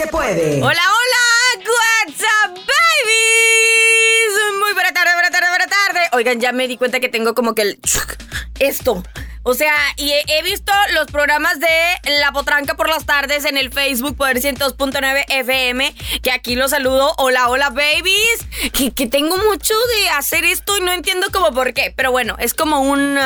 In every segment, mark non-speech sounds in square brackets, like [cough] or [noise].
se puede. Hola, hola, what's up, babies. Muy buena tarde, buena tarde, buena tarde. Oigan, ya me di cuenta que tengo como que el esto. O sea, y he, visto los programas de La Potranca por las tardes en el Facebook Poder 102.9 FM, que aquí los saludo. Hola, hola, babies. Que, que, tengo mucho de hacer esto y no entiendo cómo por qué. Pero bueno, es como un...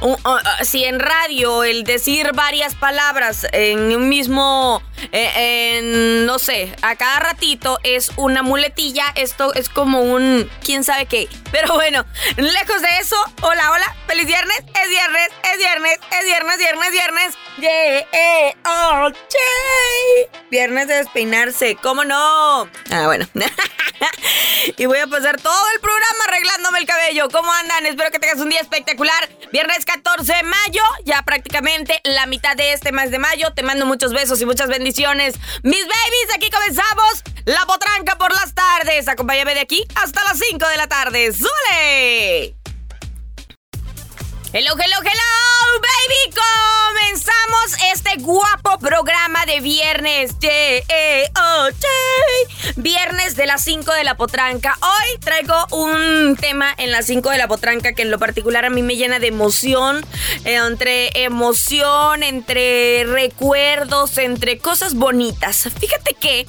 Uh, uh, uh, si en radio el decir varias palabras en un mismo... Eh, no sé, a cada ratito es una muletilla. Esto es como un... quién sabe qué. Pero bueno, lejos de eso, hola, hola, feliz viernes. Es viernes, es viernes, es viernes, viernes, viernes. Yeah, eh, oh, Viernes de despeinarse, ¿cómo no? Ah, bueno. [laughs] y voy a pasar todo el programa arreglándome el cabello. ¿Cómo andan? Espero que tengas un día espectacular. Viernes 14 de mayo, ya prácticamente la mitad de este mes de mayo. Te mando muchos besos y muchas bendiciones. Mis babies, aquí comenzamos. La potranca por las tardes. Acompáñame de aquí hasta las 5 de la tarde. ¡Súbele! Hello, hello, hello, baby. Comenzamos este guapo programa de viernes. Eh, oh, viernes de las 5 de la potranca. Hoy traigo un tema en las 5 de la potranca que en lo particular a mí me llena de emoción. Eh, entre emoción, entre recuerdos, entre cosas bonitas. Fíjate que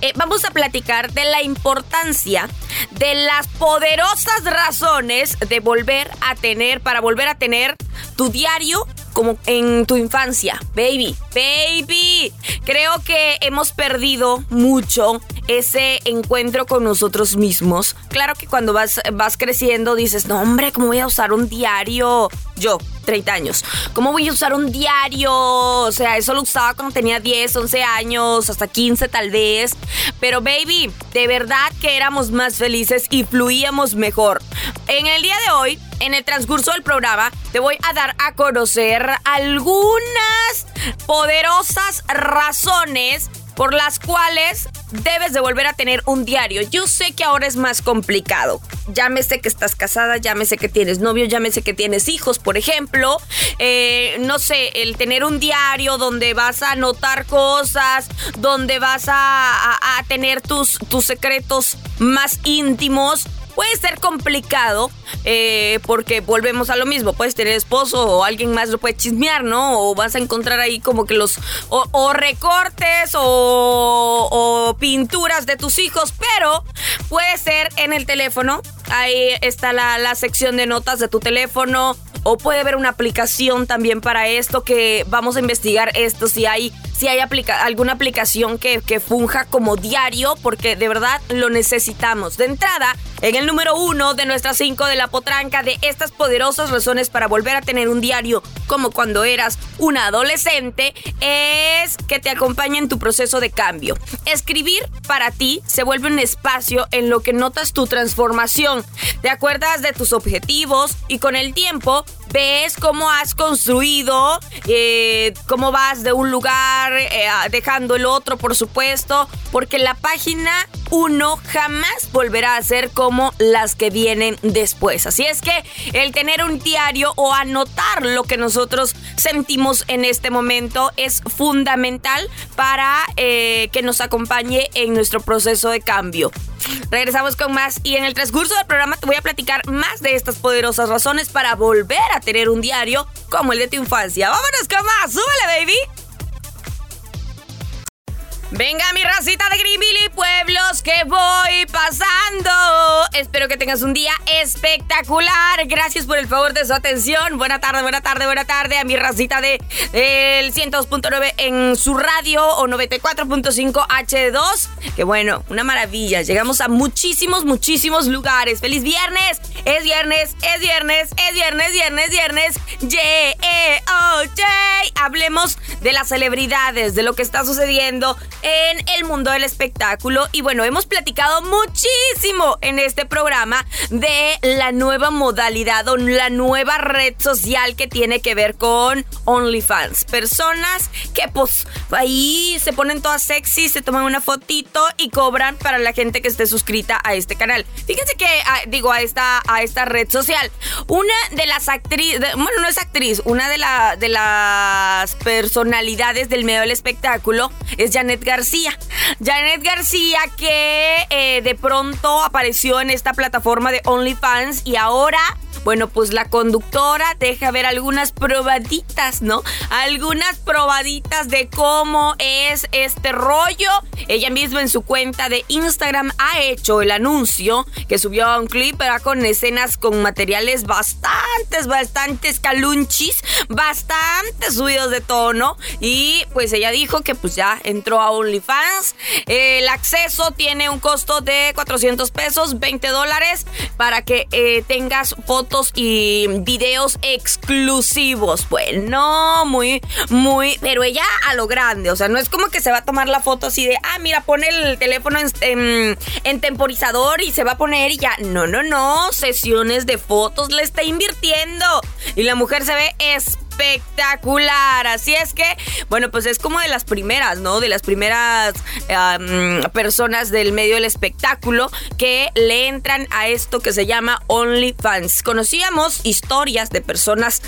eh, vamos a platicar de la importancia de las poderosas razones de volver a tener, para volver a tener tener tu diario como en tu infancia. Baby, baby. Creo que hemos perdido mucho ese encuentro con nosotros mismos. Claro que cuando vas, vas creciendo dices, no hombre, ¿cómo voy a usar un diario? Yo, 30 años. ¿Cómo voy a usar un diario? O sea, eso lo usaba cuando tenía 10, 11 años, hasta 15 tal vez. Pero baby, de verdad que éramos más felices y fluíamos mejor. En el día de hoy en el transcurso del programa te voy a dar a conocer algunas poderosas razones por las cuales debes de volver a tener un diario. Yo sé que ahora es más complicado. Llámese que estás casada, llámese que tienes novio, llámese que tienes hijos, por ejemplo. Eh, no sé, el tener un diario donde vas a anotar cosas, donde vas a, a tener tus, tus secretos más íntimos puede ser complicado eh, porque volvemos a lo mismo. Puedes tener esposo o alguien más lo puede chismear, ¿no? O vas a encontrar ahí como que los. o, recortes o, o, pinturas de tus hijos, pero puede ser en el teléfono. Ahí está la, la sección de notas de tu teléfono o puede haber una aplicación también para esto que vamos a investigar esto si hay si hay alguna aplicación que, que funja como diario porque de verdad lo necesitamos. De entrada, en el número uno de nuestras cinco de la potranca de estas poderosas razones para volver a tener un diario como cuando eras una adolescente es que te acompañe en tu proceso de cambio. Escribir para ti se vuelve un espacio en lo que notas tu transformación. Te acuerdas de tus objetivos y con el tiempo ves cómo has construido, eh, cómo vas de un lugar eh, dejando el otro, por supuesto, porque la página 1 jamás volverá a ser como las que vienen después. Así es que el tener un diario o anotar lo que nosotros sentimos en este momento es fundamental para eh, que nos acompañe en nuestro proceso de cambio. Regresamos con más y en el transcurso del programa te voy a platicar más de estas poderosas razones para volver a tener un diario como el de tu infancia. ¡Vámonos con más! ¡Súbele, baby! Venga, mi racita de Greenville pueblos que voy pasando. Espero que tengas un día espectacular. Gracias por el favor de su atención. Buena tarde, buena tarde, buena tarde a mi racita de el 102.9 en su radio o 94.5 H2. Que bueno, una maravilla. Llegamos a muchísimos, muchísimos lugares. ¡Feliz viernes! Es viernes, es viernes, es viernes, viernes, viernes. Yeah, eh, oh, Hablemos de las celebridades, de lo que está sucediendo en el mundo del espectáculo. Y bueno, hemos platicado muchísimo en este programa de la nueva modalidad o la nueva red social que tiene que ver con OnlyFans. Personas que pues ahí se ponen todas sexy, se toman una fotito y cobran para la gente que esté suscrita a este canal. Fíjense que, ah, digo, a esta, a esta red social. Una de las actrices, bueno, no es actriz, una de, la, de las personalidades del medio del espectáculo es Janet García García. Janet García que eh, de pronto apareció en esta plataforma de OnlyFans y ahora bueno, pues la conductora deja ver algunas probaditas, ¿no? Algunas probaditas de cómo es este rollo. Ella misma en su cuenta de Instagram ha hecho el anuncio que subió un clip, ¿verdad? Con escenas con materiales bastantes, bastantes calunchis, bastantes subidos de tono. Y pues ella dijo que pues ya entró a OnlyFans. El acceso tiene un costo de 400 pesos, 20 dólares, para que eh, tengas fotos y videos exclusivos. Bueno, muy, muy, pero ella a lo grande, o sea, no es como que se va a tomar la foto así de, ah, mira, pone el teléfono en, temporizador y se va a poner y ya. No, no, no, sesiones de fotos le está invirtiendo. Y la mujer se ve espectacular espectacular. Así es que, bueno, pues es como de las primeras, ¿no? De las primeras personas del medio del espectáculo que le entran a esto que se llama OnlyFans. Conocíamos historias de personas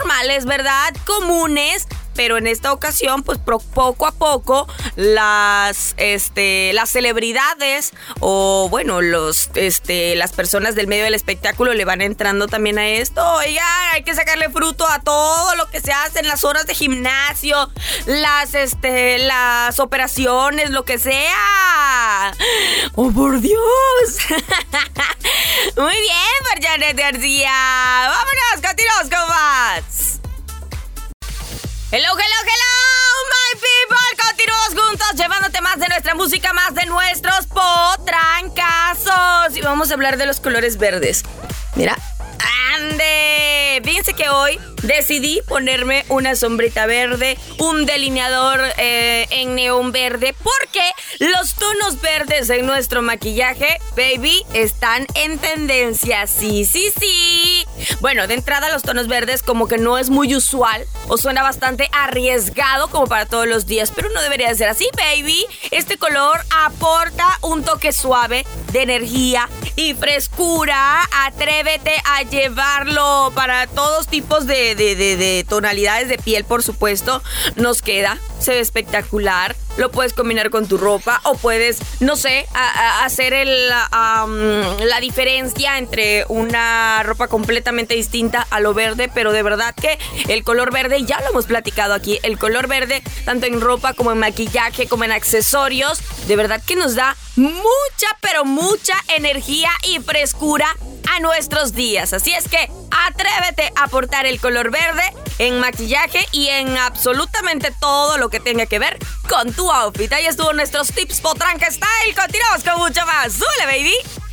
normales, ¿verdad? Comunes pero en esta ocasión, pues poco a poco, las, este, las celebridades o, bueno, los, este, las personas del medio del espectáculo le van entrando también a esto. Oiga, hay que sacarle fruto a todo lo que se hace en las horas de gimnasio, las, este, las operaciones, lo que sea. ¡Oh, por Dios! [laughs] Muy bien, Janet García. Vámonos, continuamos con. Hello, hello, hello, my people. Continuamos juntos llevándote más de nuestra música, más de nuestros potrancazos. Y vamos a hablar de los colores verdes. Mira, ande. Fíjense que hoy decidí ponerme una sombrita verde, un delineador eh, en neón verde, porque los tonos verdes en nuestro maquillaje, baby, están en tendencia. Sí, sí, sí. Bueno, de entrada los tonos verdes como que no es muy usual o suena bastante arriesgado como para todos los días, pero no debería ser así, baby. Este color aporta un toque suave de energía y frescura. Atrévete a para todos tipos de, de tonalidades de piel, por supuesto. Nos queda, se ve espectacular lo puedes combinar con tu ropa o puedes, no sé, hacer el, la diferencia entre una ropa completamente distinta a lo verde, pero de verdad que el color verde, ya lo hemos platicado aquí, el color verde, tanto en ropa como en maquillaje, como en accesorios, de verdad que nos da mucha, pero mucha energía y frescura a nuestros días. Así es que atrévete a portar el color verde en maquillaje y en absolutamente todo lo que tenga que ver con tu outfit. Ahí estuvo nuestros tips Potranca Style. Continuamos con mucho más. ¡Sule, baby!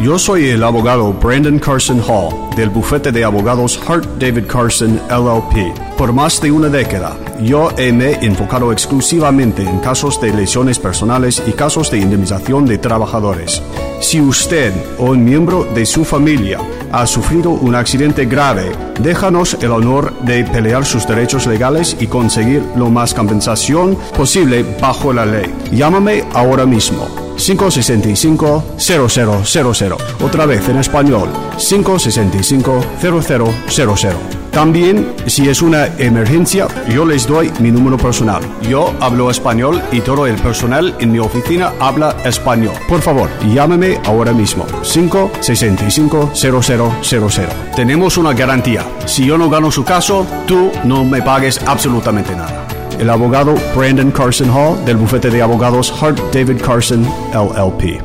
Yo soy el abogado Brandon Carson Hall del bufete de abogados Hart David Carson LLP. Por más de una década, yo me he enfocado exclusivamente en casos de lesiones personales y casos de indemnización de trabajadores. Si usted o un miembro de su familia ha sufrido un accidente grave, déjanos el honor de pelear sus derechos legales y conseguir lo más compensación posible bajo la ley. Llámame ahora mismo 565-0000. Otra vez en español, 565-0000. También, si es una emergencia, yo les doy mi número personal. Yo hablo español y todo el personal en mi oficina habla español. Por favor, llámeme ahora mismo. 565-0000. Tenemos una garantía. Si yo no gano su caso, tú no me pagues absolutamente nada el abogado Brandon Carson Hall del bufete de abogados Hart David Carson LLP.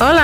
Hola,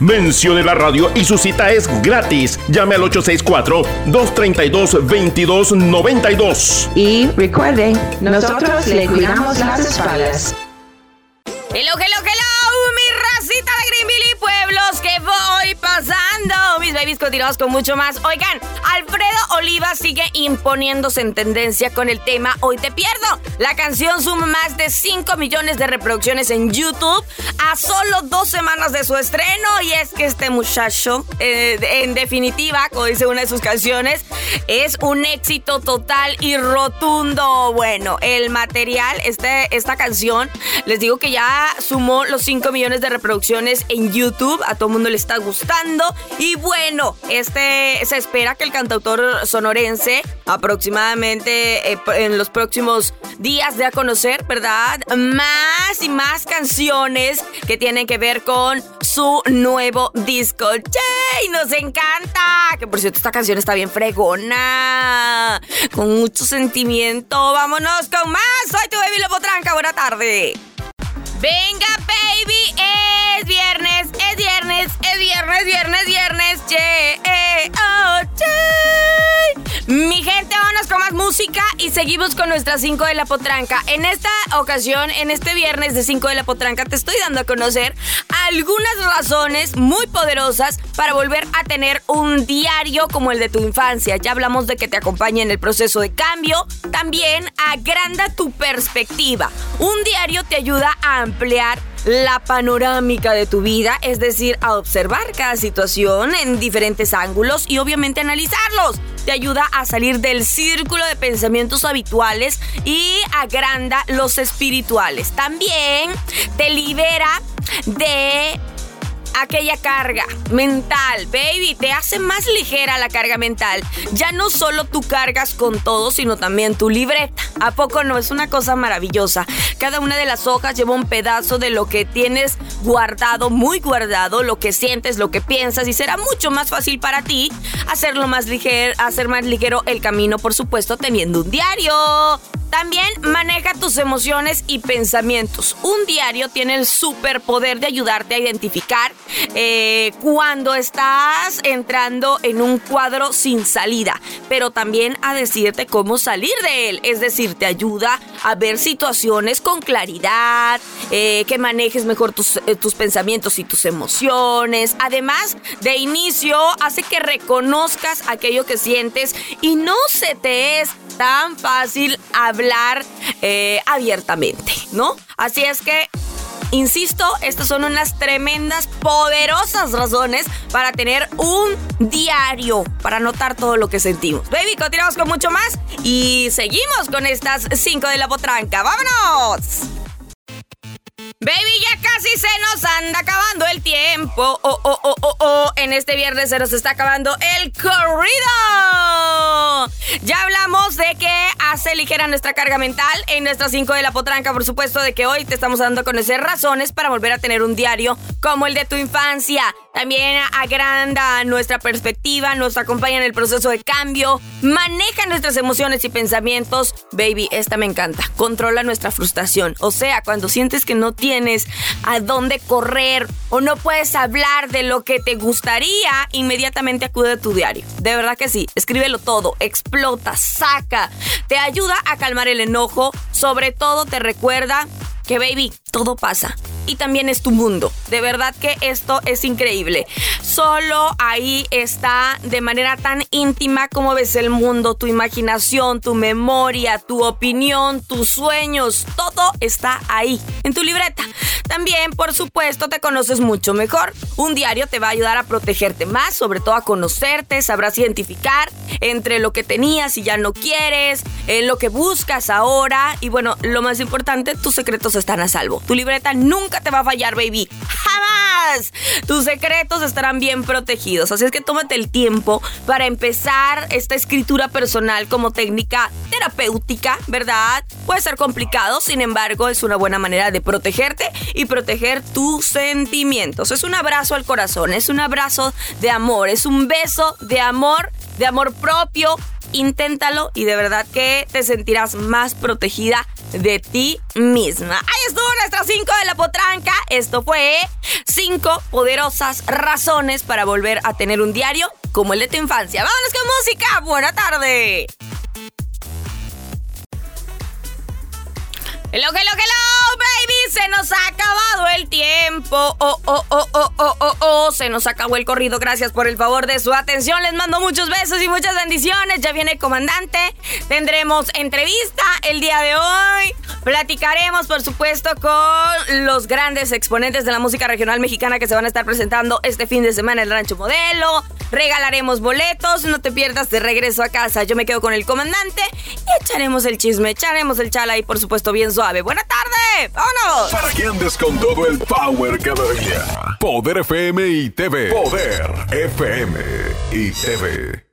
Mencione la radio y su cita es gratis. Llame al 864-232-2292. Y recuerde, nosotros le cuidamos las espaldas. Hello, hello, hello, mi racita de Greenville y pueblos que voy pasando. Mis babies, continuamos con mucho más. Oigan, Alfredo Oliva sigue imponiéndose en tendencia con el tema Hoy te pierdo. La canción suma más de 5 millones de reproducciones en YouTube a solo dos semanas de su estreno. Y es que este muchacho, eh, en definitiva, como dice una de sus canciones, es un éxito total y rotundo. Bueno, el material, este, esta canción, les digo que ya sumó los 5 millones de reproducciones en YouTube. A todo el mundo le está gustando. Y bueno, este se espera que el cantautor sonorense aproximadamente eh, en los próximos días de a conocer, ¿verdad? Más y más canciones que tienen que ver con su nuevo disco. ¡Yay! ¡Nos encanta! Que por cierto, esta canción está bien fregona. Con mucho sentimiento. Vámonos con más. Soy tu baby Lopotranca. Buena tarde. Venga, baby, es viernes, es viernes, es viernes, viernes, viernes, che, eh, oh. Mi gente, vámonos con más música y seguimos con nuestra 5 de la potranca. En esta ocasión, en este viernes de 5 de la potranca, te estoy dando a conocer algunas razones muy poderosas para volver a tener un diario como el de tu infancia. Ya hablamos de que te acompañe en el proceso de cambio. También agranda tu perspectiva. Un diario te ayuda a ampliar la panorámica de tu vida, es decir, a observar cada situación en diferentes ángulos y obviamente analizarlos. Te ayuda a salir del círculo de pensamientos habituales y agranda los espirituales. También te libera de aquella carga mental, baby, te hace más ligera la carga mental. Ya no solo tú cargas con todo, sino también tu libreta. ¿A poco no? Es una cosa maravillosa. Cada una de las hojas lleva un pedazo de lo que tienes guardado, muy guardado, lo que sientes, lo que piensas y será mucho más fácil para ti hacerlo más ligero, hacer más ligero el camino, por supuesto, teniendo un diario. También maneja tus emociones y pensamientos. Un diario tiene el superpoder de ayudarte a identificar eh, cuando estás entrando en un cuadro sin salida, pero también a decirte cómo salir de él. Es decir, te ayuda a ver situaciones con claridad, eh, que manejes mejor tus, eh, tus pensamientos y tus emociones. Además, de inicio, hace que reconozcas aquello que sientes y no se te es tan fácil hablar abiertamente, ¿no? Así es que Insisto, estas son unas tremendas, poderosas razones para tener un diario, para anotar todo lo que sentimos. Baby, continuamos con mucho más y seguimos con estas 5 de la potranca. ¡Vámonos! Baby, ya casi se nos anda acabando el tiempo. Oh, oh, oh, oh, oh. En este viernes se nos está acabando el corrido. Ya hablamos de que hace ligera nuestra carga mental en nuestra 5 de la potranca, por supuesto, de que hoy te estamos dando a conocer razones para volver a tener un diario como el de tu infancia. También agranda nuestra perspectiva, nos acompaña en el proceso de cambio, maneja nuestras emociones y pensamientos. Baby, esta me encanta. Controla nuestra frustración. O sea, cuando sientes que no tienes a dónde correr o no puedes hablar de lo que te gustaría, inmediatamente acude a tu diario. De verdad que sí, escríbelo todo, explota, saca. Te ayuda a calmar el enojo, sobre todo te recuerda que baby, todo pasa. Y también es tu mundo. De verdad que esto es increíble. Solo ahí está de manera tan íntima como ves el mundo, tu imaginación, tu memoria, tu opinión, tus sueños. Todo está ahí, en tu libreta. También, por supuesto, te conoces mucho mejor. Un diario te va a ayudar a protegerte más, sobre todo a conocerte, sabrás identificar entre lo que tenías y ya no quieres, en lo que buscas ahora. Y bueno, lo más importante, tus secretos están a salvo. Tu libreta nunca te va a fallar, baby. ¡Jamás! Tus secretos estarán bien protegidos. Así es que tómate el tiempo para empezar esta escritura personal como técnica terapéutica, ¿verdad? Puede ser complicado, sin embargo, es una buena manera de protegerte y proteger tus sentimientos. Es un abrazo al corazón, es un abrazo de amor, es un beso de amor, de amor propio. Inténtalo y de verdad que te sentirás más protegida de ti misma. Ahí estuvo nuestra 5 de la potranca. Esto fue 5 poderosas razones para volver a tener un diario como el de tu infancia. Vámonos con música. Buena tarde. Hello, hello, hello, baby. Se nos ha acabado el tiempo. Oh, oh, oh, oh, oh, oh, oh. Se nos acabó el corrido. Gracias por el favor de su atención. Les mando muchos besos y muchas bendiciones. Ya viene el comandante. Tendremos entrevista el día de hoy. Platicaremos, por supuesto, con los grandes exponentes de la música regional mexicana que se van a estar presentando este fin de semana en el Rancho Modelo. Regalaremos boletos. No te pierdas de regreso a casa. Yo me quedo con el comandante y echaremos el chisme, echaremos el chala y, por supuesto, bien suave. Buena tarde. Vámonos. Para que andes con todo el power cada día. Poder FM y TV. Poder FM y TV.